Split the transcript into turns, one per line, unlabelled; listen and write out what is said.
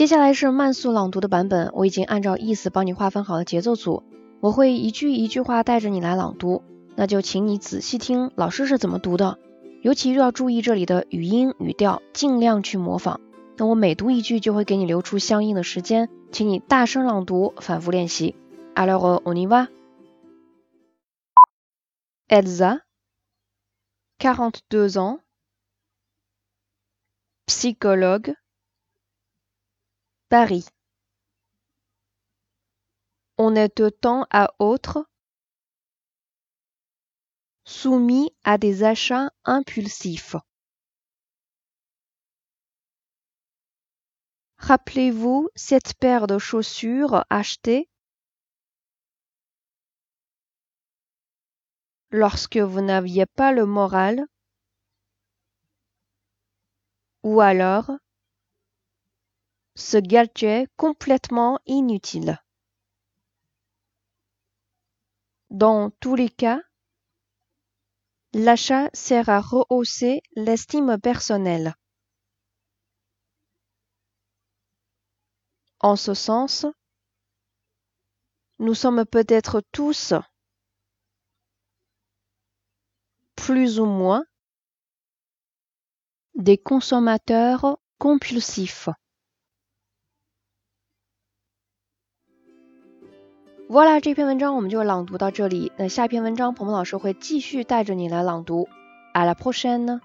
接下来是慢速朗读的版本，我已经按照意思帮你划分好了节奏组，我会一句一句话带着你来朗读，那就请你仔细听老师是怎么读的，尤其要注意这里的语音语调，尽量去模仿。那我每读一句就会给你留出相应的时间，请你大声朗读，反复练习。Alors on y va. Elsa, quarante-deux ans, psychologue. Paris. On est de temps à autre soumis à des achats impulsifs. Rappelez-vous cette paire de chaussures achetées lorsque vous n'aviez pas le moral? Ou alors ce gadget complètement inutile. Dans tous les cas, l'achat sert à rehausser l'estime personnelle. En ce sens, nous sommes peut-être tous plus ou moins des consommateurs compulsifs. Voila！这篇文章我们就朗读到这里。那下篇文章，鹏鹏老师会继续带着你来朗读。À la prochaine。